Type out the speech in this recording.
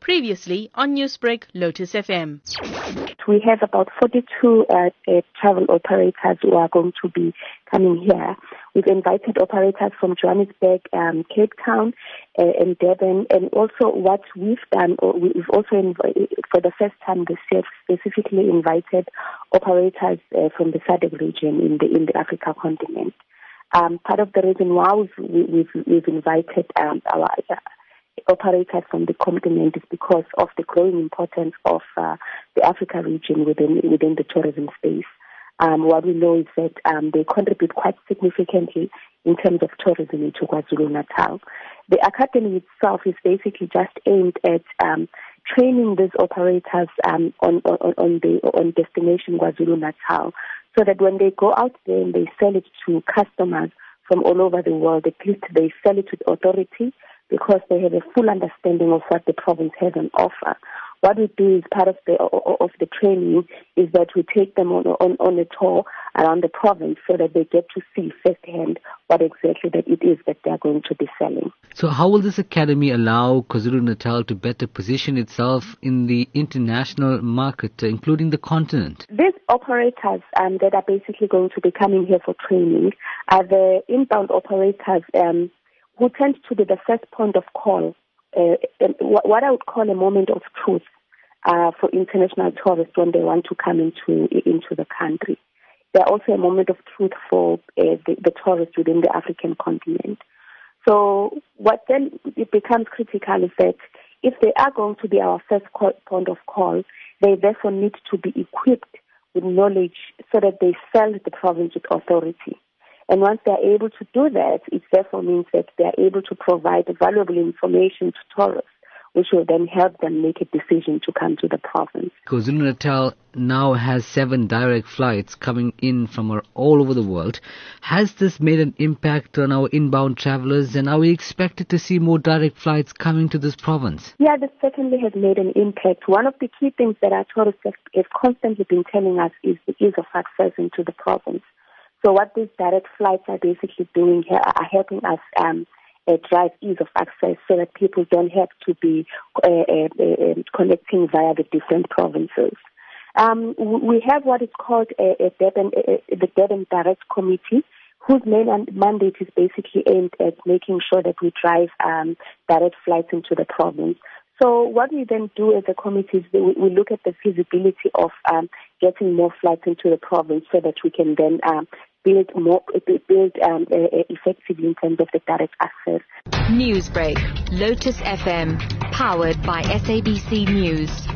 Previously on Newsbreak, Lotus FM. We have about 42 uh, uh, travel operators who are going to be coming here. We've invited operators from Johannesburg, um, Cape Town, uh, and Durban, and also what we've done, we've also inv- for the first time this year specifically invited operators uh, from the SADC region in the in the Africa continent. Um, part of the reason why we've, we've, we've invited um, our operators from the continent is because of the growing importance of uh, the Africa region within within the tourism space. Um, what we know is that um, they contribute quite significantly in terms of tourism into KwaZulu Natal. The academy itself is basically just aimed at um, training these operators um, on, on, on the on destination KwaZulu Natal, so that when they go out there and they sell it to customers from all over the world, at least they sell it with authority because they have a full understanding of what the province has on offer. What we do as part of the of the training is that we take them on on, on a tour around the province so that they get to see firsthand what exactly that it is that they are going to be selling. So, how will this academy allow KwaZulu Natal to better position itself in the international market, including the continent? These operators um, that are basically going to be coming here for training are the inbound operators. Um, who tend to be the first point of call, uh, what I would call a moment of truth uh, for international tourists when they want to come into into the country. They're also a moment of truth for uh, the, the tourists within the African continent. So what then it becomes critical is that if they are going to be our first call, point of call, they therefore need to be equipped with knowledge so that they sell the province with authority. And once they are able to do that, it therefore means that they are able to provide valuable information to tourists, which will then help them make a decision to come to the province. KwaZulu Natal now has seven direct flights coming in from all over the world. Has this made an impact on our inbound travelers, and are we expected to see more direct flights coming to this province? Yeah, this certainly has made an impact. One of the key things that our tourists have, have constantly been telling us is the ease of access into the province. So what these direct flights are basically doing here are helping us um, uh, drive ease of access so that people don't have to be uh, uh, uh um, connecting via the different provinces. Um, we have what is called a, a Durban, a, the Durban Direct Committee, whose main mandate is basically aimed at making sure that we drive um, direct flights into the province. So what we then do as a committee is we, we look at the feasibility of um, getting more flights into the province so that we can then um, build more, build um, effectively in terms of the direct access. Newsbreak, Lotus FM, powered by SABC News.